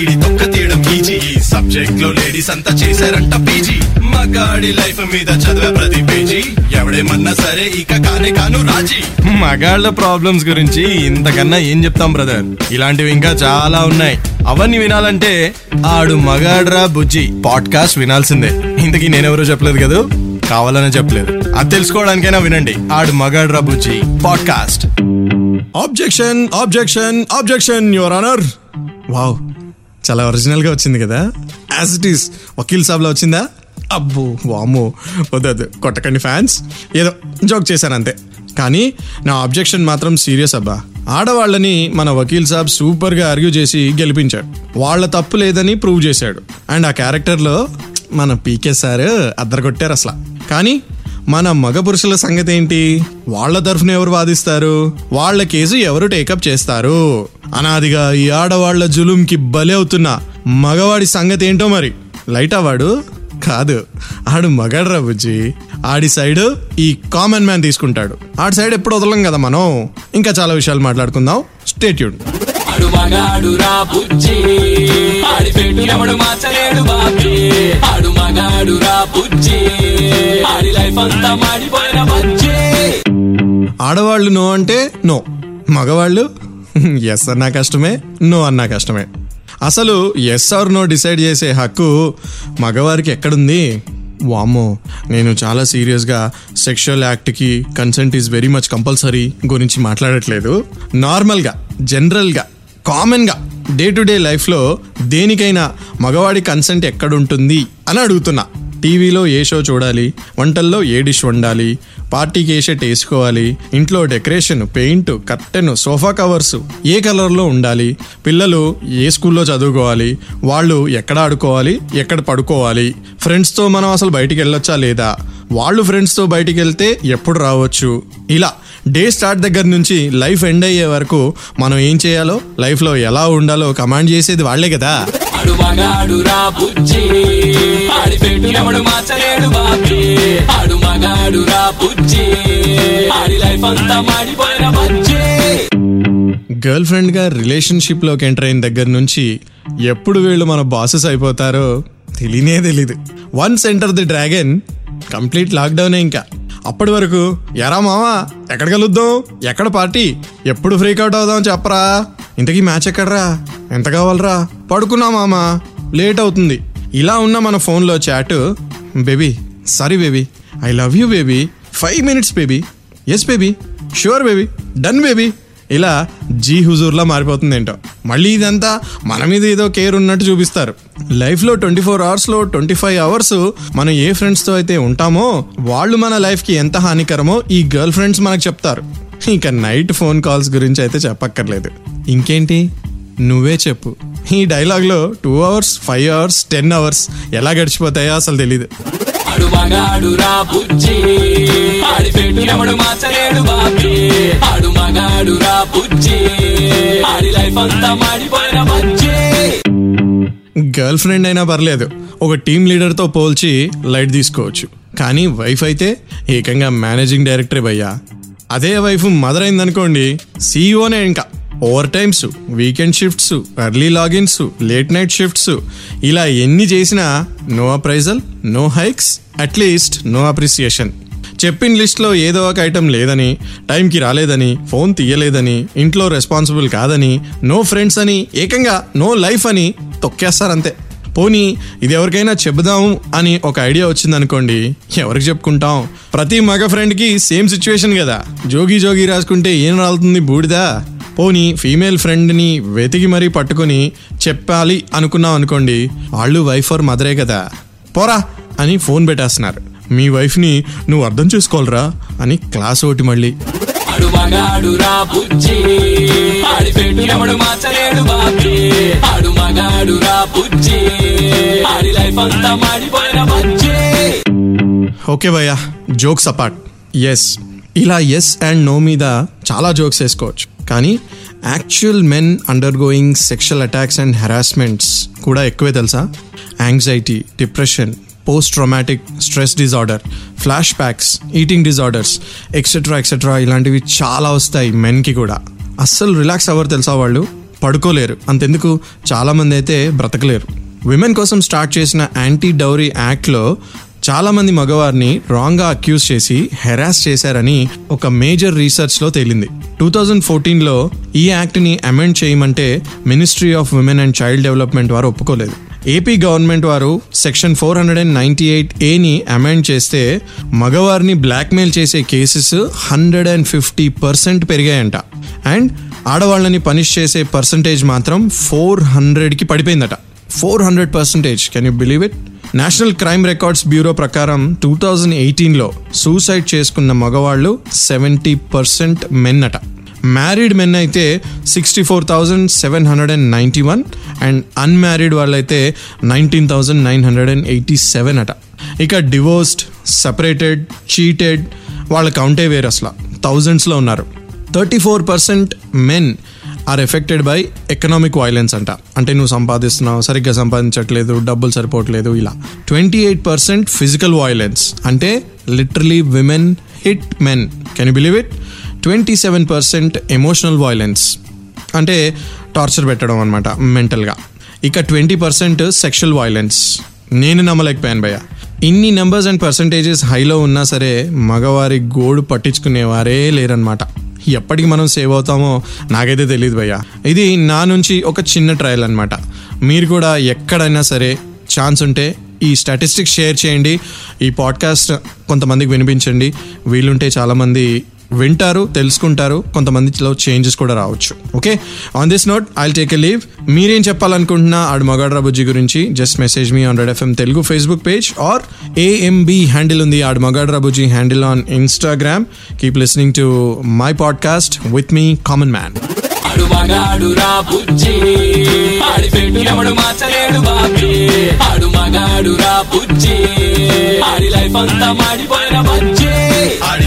ఈడి తొక్క తీయడం ఈజీ. ఈ సబ్జెక్ట్లో లేడీస్ అంతా చేశారంట పీజీ. మగాడి లైఫ్ మీద చదివే ప్రతి పేజీ. ఎవడేమన్నా సరే ఇక కానే కాను రాజీ. మగాళ్ళ ప్రాబ్లమ్స్ గురించి ఇంతకన్నా ఏం చెప్తాం బ్రదర్? ఇలాంటివి ఇంకా చాలా ఉన్నాయి. అవన్నీ వినాలంటే ఆడు మగాడ్రా బుజ్జి. పాడ్కాస్ట్ వినాల్సిందే. ఇంతకీ నేనెవరో చెప్పలేదు కదా? కావాలనే చెప్పలేదు. అది తెలుసుకోవడానికైనా వినండి. ఆడు మగాడ్రా బుజ్జి. Podcast. Objection objection objection your honour wow చాలా ఒరిజినల్గా వచ్చింది కదా? యాజ్ ఇట్ ఈస్ వకీల్ సాబ్లో వచ్చిందా? అబ్బో వామ్మో. వద్దు కొట్టకండి ఫ్యాన్స్ ఏదో జోక్ చేశాను అంతే. కానీ నా ఆబ్జెక్షన్ మాత్రం సీరియస్ అబ్బా. ఆడవాళ్ళని మన వకీల్ సాబ్ సూపర్గా ఆర్గ్యూ చేసి గెలిపించాడు. వాళ్ళ తప్పు లేదని ప్రూవ్ చేశాడు. అండ్ ఆ క్యారెక్టర్లో మన పీకే సార్ అద్దరు కొట్టారు అసలు. కానీ మన మగ పురుషుల సంగతి ఏంటి వాళ్ళ తరఫున ఎవరు వాదిస్తారు? వాళ్ళ కేసు ఎవరు టేకప్ చేస్తారు? అనాదిగా ఈ ఆడవాళ్ళ జులుంకి బలి అవుతున్న మగవాడి సంగతి ఏంటో మరి? లైట్ అవాడు కాదు. ఆడు మగాడ్రా బుజ్జి. ఆడి సైడ్ ఈ కామన్ మ్యాన్ తీసుకుంటాడు. ఆడి సైడ్ ఎప్పుడు వదలం కదా మనం? ఇంకా చాలా విషయాలు మాట్లాడుకుందాం. స్టేట్యూడ్ అడు మగాడు రా బుజ్జి. ఆడిపెట్టు ఎవడు మార్చలేడు బాబీ. ఆడు మగాడు రా బుజ్జి. ఆడి లైఫ్ అంతా మాడిపోయిన బుజ్జి. ఆడవాళ్ళు నో అంటే నో. మగవాళ్ళు? ఎస్ అన్నా కష్టమే నో అన్నా కష్టమే. అసలు ఎస్ ఆర్ నో డిసైడ్ చేసే హక్కు మగవారికి ఎక్కడుంది? వామ్మో నేను చాలా సీరియస్గా sexual యాక్ట్కి consent is very much compulsory గురించి మాట్లాడట్లేదు. నార్మల్గా జనరల్గా కామన్గా డే టు డే లైఫ్లో దేనికైనా మగవాడి కన్సెంట్ ఎక్కడుంటుంది అని అడుగుతున్నా. టీవీలో ఏ షో చూడాలి? వంటల్లో ఏ డిష్ వండాలి? పార్టీకి ఏ షర్ట్ వేసుకోవాలి? ఇంట్లో decoration paint curtain sofa covers ఏ కలర్లో ఉండాలి? పిల్లలు ఏ స్కూల్లో చదువుకోవాలి? వాళ్ళు ఎక్కడ ఆడుకోవాలి? ఎక్కడ పడుకోవాలి? ఫ్రెండ్స్తో మనం అసలు బయటికి వెళ్ళొచ్చా లేదా? వాళ్ళు ఫ్రెండ్స్తో బయటికి వెళ్తే ఎప్పుడు రావచ్చు? ఇలా డే స్టార్ట్ దగ్గర నుంచి లైఫ్ ఎండ్ అయ్యే వరకు మనం ఏం చేయాలో లైఫ్లో ఎలా ఉండాలో కమాండ్ చేసేది వాళ్ళే కదా. గర్ల్ ఫ్రెండ్గా రిలేషన్షిప్లోకి ఎంటర్ అయిన దగ్గర నుంచి ఎప్పుడు వీళ్ళు మన బాసెస్ అయిపోతారో తెలియనే తెలీదు. Once enter the dragon complete లాక్డౌనే ఇంకా. అప్పటి వరకు ఎరా మావా ఎక్కడ కలుద్దాం? ఎక్కడ పార్టీ? ఎప్పుడు ఫ్రీ కౌట్ అవుదాం చెప్పరా? ఇంతకీ మ్యాచ్ ఎక్కడరా? ఎంత కావాలరా? పడుకున్నా మామా లేట్ అవుతుంది. ఇలా ఉన్న మన ఫోన్లో chat baby sorry baby I love you baby five minutes baby yes baby sure baby done baby ఇలా జీ హుజూర్లా మారిపోతుంది ఏంటో మళ్ళీ ఇదంతా మన మీద ఏదో కేర్ ఉన్నట్టు చూపిస్తారు. లైఫ్లో ట్వంటీ ఫోర్ అవర్స్లో ట్వంటీ ఫైవ్ అవర్స్ మనం ఏ ఫ్రెండ్స్తో అయితే ఉంటామో వాళ్ళు మన లైఫ్కి ఎంత హానికరమో ఈ గర్ల్ ఫ్రెండ్స్ మనకు చెప్తారు. ఇక నైట్ ఫోన్ కాల్స్ గురించి అయితే చెప్పక్కర్లేదు. ఇంకేంటి? నువ్వే చెప్పు. ఈ డైలాగ్లో two hours five hours ten hours ఎలా గడిచిపోతాయో అసలు తెలీదు. అడు మగాడు రా బుజ్జి. ఆడి పెట్టు ఎవడు మార్చలేడు బాబీ. ఆడు మగాడు రా బుజ్జి. ఆడి లైఫ్ అంతా మాడిపోయిన బుజ్జి. గర్ల్ ఫ్రెండ్ అయినా పర్లేదు. ఒక టీం లీడర్తో పోల్చి లైట్ తీసుకోవచ్చు. కానీ వైఫ్ అయితే ఏకంగా మేనేజింగ్ డైరెక్టరే భయ్యా. అదే వైఫ్ మదర్ అయిందనుకోండి సీఈఓనే ఇంకా. Over times weekend shifts early logins late night shifts. ఇలా ఎన్ని చేసినా no appraisal no hikes at least no appreciation. చెప్పిన లిస్ట్లో ఏదో ఒక ఐటెం లేదని టైంకి రాలేదని ఫోన్ తీయలేదని ఇంట్లో రెస్పాన్సిబుల్ కాదని నో ఫ్రెండ్స్ అని ఏకంగా నో లైఫ్ అని తొక్కేస్తారంతే. పోనీ ఇది ఎవరికైనా చెబుదాం అని ఒక ఐడియా వచ్చిందనుకోండి ఎవరికి చెప్పుకుంటాం? ప్రతి మగ ఫ్రెండ్కి సేమ్ సిచ్యువేషన్ కదా. జోగి జోగి రాసుకుంటే ఏం రాలుతుంది బూడిదా. పోనీ ఫీమేల్ ఫ్రెండ్ని వెతికి మరీ పట్టుకొని చెప్పాలి అనుకున్నాం అనుకోండి వాళ్ళు వైఫ్ ఆర్ మదరే కదా. పోరా అని ఫోన్ పెట్టేస్తున్నారు. మీ వైఫ్ని నువ్వు అర్థం చేసుకోవాలరా అని క్లాస్ ఒకటి మళ్ళీ. ఓకే భయ్యా జోక్స్ అపార్ట్ ఎస్ ఇలా ఎస్ అండ్ నో మీద చాలా జోక్స్ వేసుకోవచ్చు. కానీ actual men undergoing sexual attacks and harassments కూడా ఎక్కువే తెలుసా? Anxiety depression post traumatic stress disorder flashbacks eating disorders etcetera etcetera ఇలాంటివి చాలా వస్తాయి మెన్కి కూడా. అస్సలు రిలాక్స్ అవ్వరు తెలుసా వాళ్ళు? పడుకోలేరు. అంతెందుకు? చాలామంది అయితే బ్రతకలేరు. విమెన్ కోసం స్టార్ట్ చేసిన యాంటీ డౌరీ యాక్ట్లో చాలా మంది మగవారిని రాంగ్గా అక్యూజ్ చేసి హెరాస్ చేశారని ఒక మేజర్ రీసెర్చ్లో తేలింది. టూ థౌజండ్ ఫోర్టీన్లో ఈ యాక్ట్ని అమెండ్ చేయమంటే ministry of women and child development వారు ఒప్పుకోలేదు. ఏపీ గవర్నమెంట్ వారు section four hundred and ninety eight ఏని అమెండ్ చేస్తే మగవారిని బ్లాక్మెయిల్ చేసే cases hundred and fifty percent పెరిగాయంట. And ఆడవాళ్ళని పనిష్ చేసే పర్సంటేజ్ మాత్రం ఫోర్ హండ్రెడ్కి పడిపోయిందట. Four hundred percentage can you believe it national crime records bureau ప్రకారం టూ థౌజండ్ ఎయిటీన్లో సూసైడ్ చేసుకున్న మగవాళ్ళు సెవెంటీ పర్సెంట్ మెన్ అట మ్యారీడ్ మెన్ అయితే sixty four thousand seven hundred and ninety one and unmarried వాళ్ళైతే nineteen thousand nine hundred and eighty seven అట. ఇక divorced separated cheated వాళ్ళ కౌంటే వేరు అసలు. థౌజండ్స్లో ఉన్నారు. Thirty four percent men are affected by economic violence అంట. అంటే నువ్వు సంపాదిస్తున్నావు సరిగ్గా సంపాదించట్లేదు డబ్బులు సరిపోవట్లేదు ఇలా. Twenty eight percent physical violence. అంటే literally women hit men. Can you believe it twenty seven percent emotional violence. అంటే టార్చర్ పెట్టడం అనమాట మెంటల్గా. ఇక ట్వంటీ పర్సెంట్ సెక్షువల్ వైలెన్స్. నేను నమ్మలేకపోయాను భయ్య. ఇన్ని నెంబర్స్ అండ్ పర్సంటేజెస్ హైలో ఉన్నా సరే మగవారి గోడు పట్టించుకునేవారే లేరనమాట ఎప్పటికి మనం సేవ్ అవుతామో నాకైతే తెలియదు భయ్య. ఇది నా నుంచి ఒక చిన్న ట్రయల్ అనమాట మీరు కూడా ఎక్కడైనా సరే ఛాన్స్ ఉంటే ఈ స్టాటిస్టిక్స్ షేర్ చేయండి. ఈ పాడ్కాస్ట్ కొంతమందికి వినిపించండి. వీలుంటే చాలామంది వింటారు తెలుసుకుంటారు కొంతమందిలో చేంజెస్ కూడా రావచ్చు. Okay on this note I take a leave మీరేం చెప్పాలనుకుంటున్నా ఆడు మగాడ్రా బుజ్జి గురించి just message me on red FM Telugu Facebook page or AMB handle ఉంది ఆడు మగాడ్రా బుజ్జి handle on Instagram keep listening to my podcast with me common man ఆడు మగాడు రా బుజ్జి ఆడి పెట్టు ఎవడు మార్చలేడు బాబీ. ఆడు మగాడు రా బుజ్జి ఆడి లైఫ్ అంతా మాడిపోయిన బజ్జీ. ఆడి